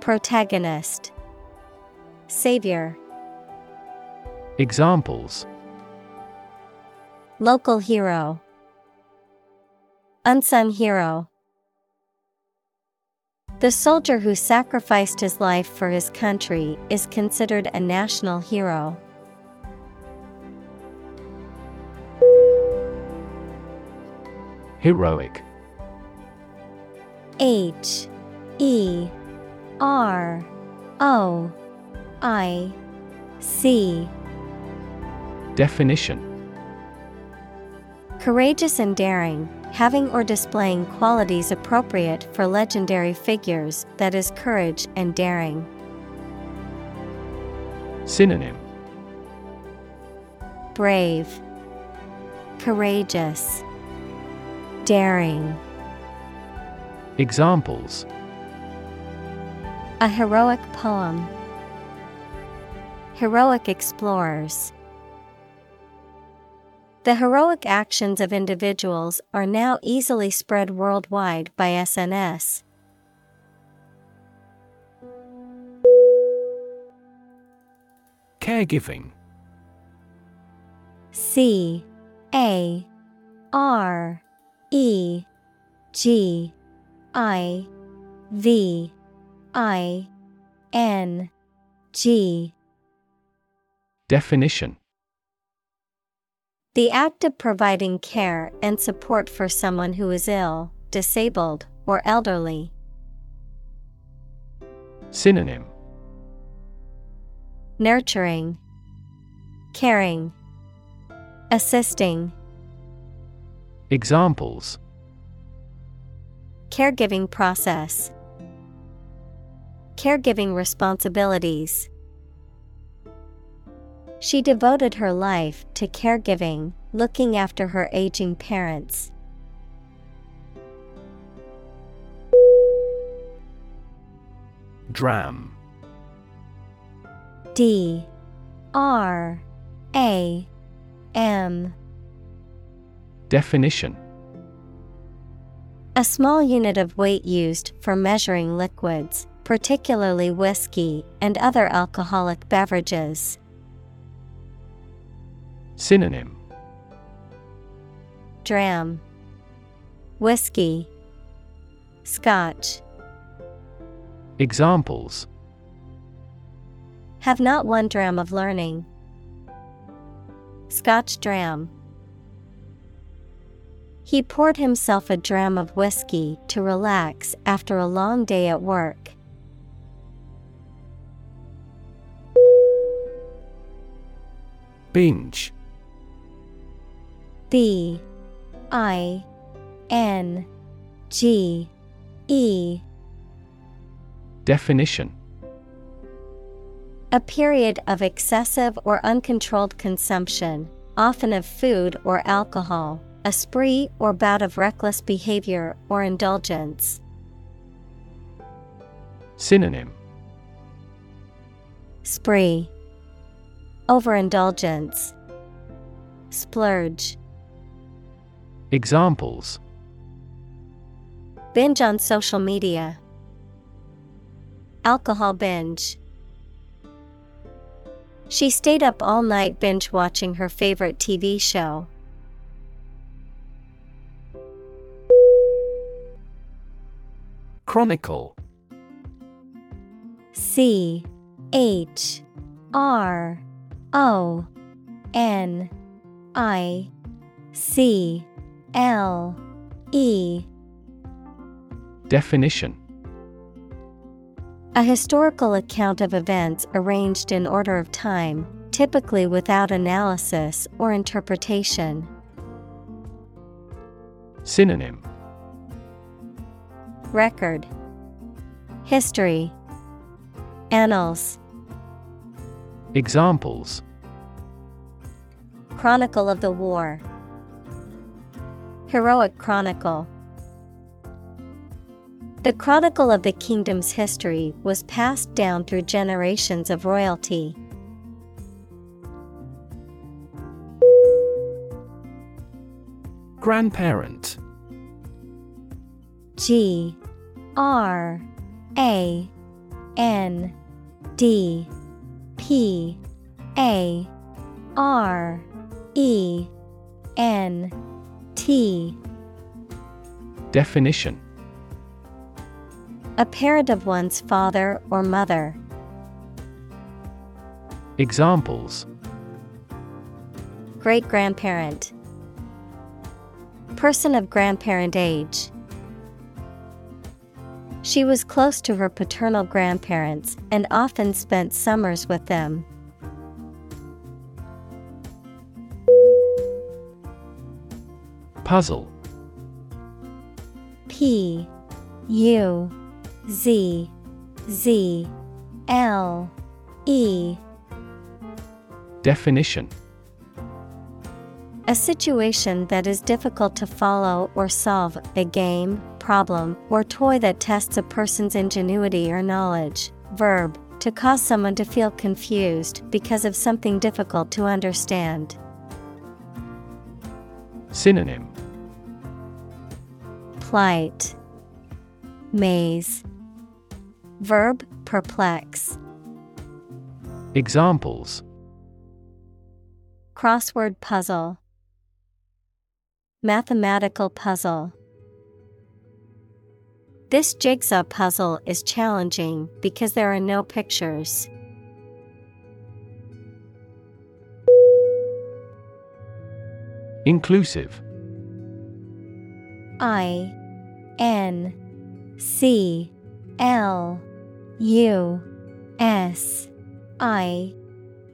Protagonist. Savior. Examples. Local hero. Unsung hero. The soldier who sacrificed his life for his country is considered a national hero. Heroic. H E R O I C Definition Courageous and daring, having or displaying qualities appropriate for legendary figures, that is, courage and daring. Synonym Brave, Courageous, Daring. Examples A heroic poem. Heroic explorers. The heroic actions of individuals are now easily spread worldwide by SNS. Caregiving C A R E G I V I N G Definition The act of providing care and support for someone who is ill, disabled, or elderly. Synonym Nurturing, Caring, Assisting. Examples Caregiving process. Caregiving responsibilities. She devoted her life to caregiving, looking after her aging parents. Dram. D. R. A. M. Definition. A small unit of weight used for measuring liquids, particularly whiskey and other alcoholic beverages. Synonym Dram, Whiskey, Scotch. Examples Have not one dram of learning. Scotch dram. He poured himself a dram of whiskey to relax after a long day at work. Binge. B I N G E Definition A period of excessive or uncontrolled consumption, often of food or alcohol, a spree or bout of reckless behavior or indulgence. Synonym Spree Overindulgence Splurge Examples Binge on social media. Alcohol binge. She stayed up all night binge watching her favorite TV show. Chronicle C H R O N I C L E. Definition. A historical account of events arranged in order of time, typically without analysis or interpretation. Synonym. Record. History. Annals Examples. Chronicle of the War. Heroic Chronicle. The chronicle of the kingdom's history was passed down through generations of royalty. Grandparent. G R A N D P A R E N T Definition A parent of one's father or mother. Examples Great grandparent. Person of grandparent age. She was close to her paternal grandparents and often spent summers with them. Puzzle. P U Z Z L E. Definition. A situation that is difficult to follow or solve, a game, problem, or toy that tests a person's ingenuity or knowledge. Verb, to cause someone to feel confused because of something difficult to understand. Synonym Plight, Maze, Verb, perplex. Examples Crossword puzzle, Mathematical puzzle. This jigsaw puzzle is challenging because there are no pictures. Inclusive. I N C L U S I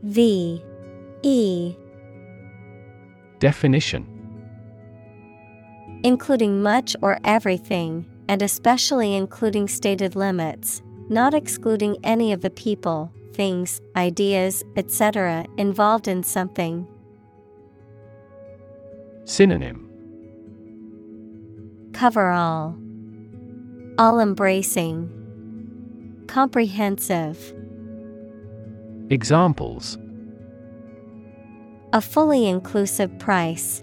V E. Definition. Including much or everything, and especially including stated limits, not excluding any of the people, things, ideas, etc., involved in something. Synonym Cover all, all embracing, comprehensive. Examples A fully inclusive price.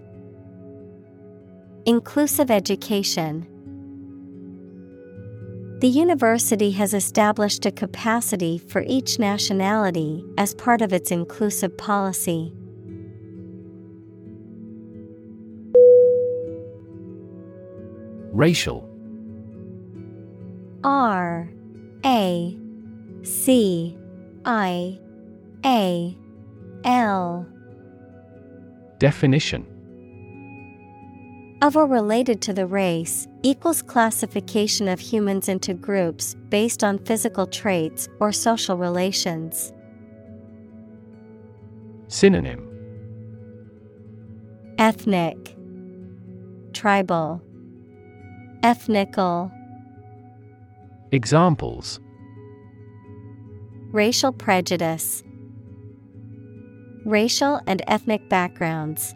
Inclusive education. The university has established a capacity for each nationality as part of its inclusive policy. Racial. R A C I A L. Definition of or related to the race equals classification of humans into groups based on physical traits or social relations. Synonym. Ethnic. Tribal. Ethnical. Examples. Racial prejudice. Racial and ethnic backgrounds.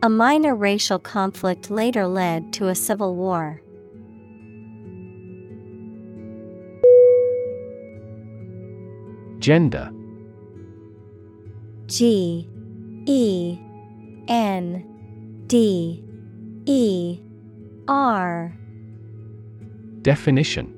A minor racial conflict later led to a civil war. Gender. G E N D E R. Definition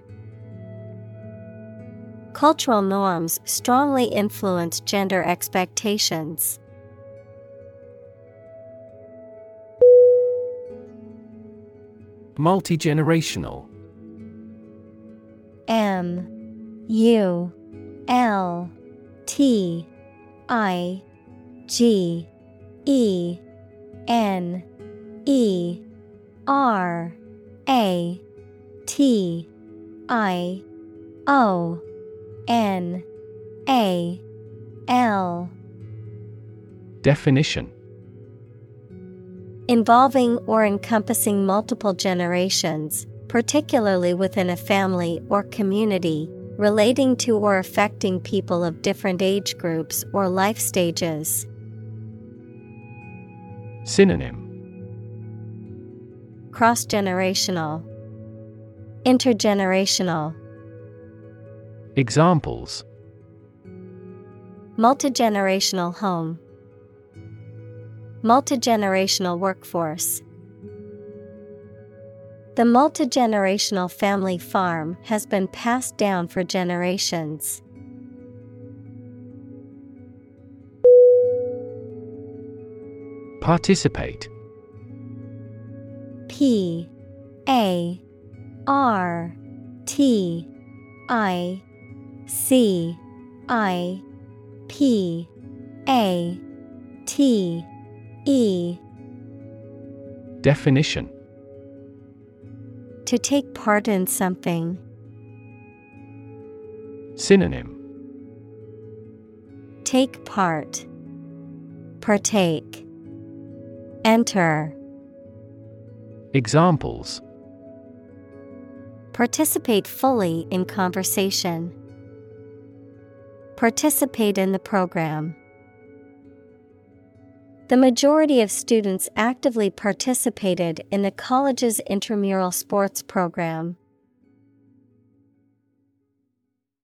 Cultural norms strongly influence gender expectations. Multigenerational M U L T I G E N E R A T I O N A L. Definition. Involving or encompassing multiple generations, particularly within a family or community, relating to or affecting people of different age groups or life stages. Synonym. Cross generational, Intergenerational, Examples Multigenerational home, Multigenerational workforce. The multigenerational family farm has been passed down for generations. Participate P A R T I C I P A T E Definition To take part in something. Synonym Take part. Partake. Enter. Examples Participate fully in conversation. Participate in the program. The majority of students actively participated in the college's intramural sports program.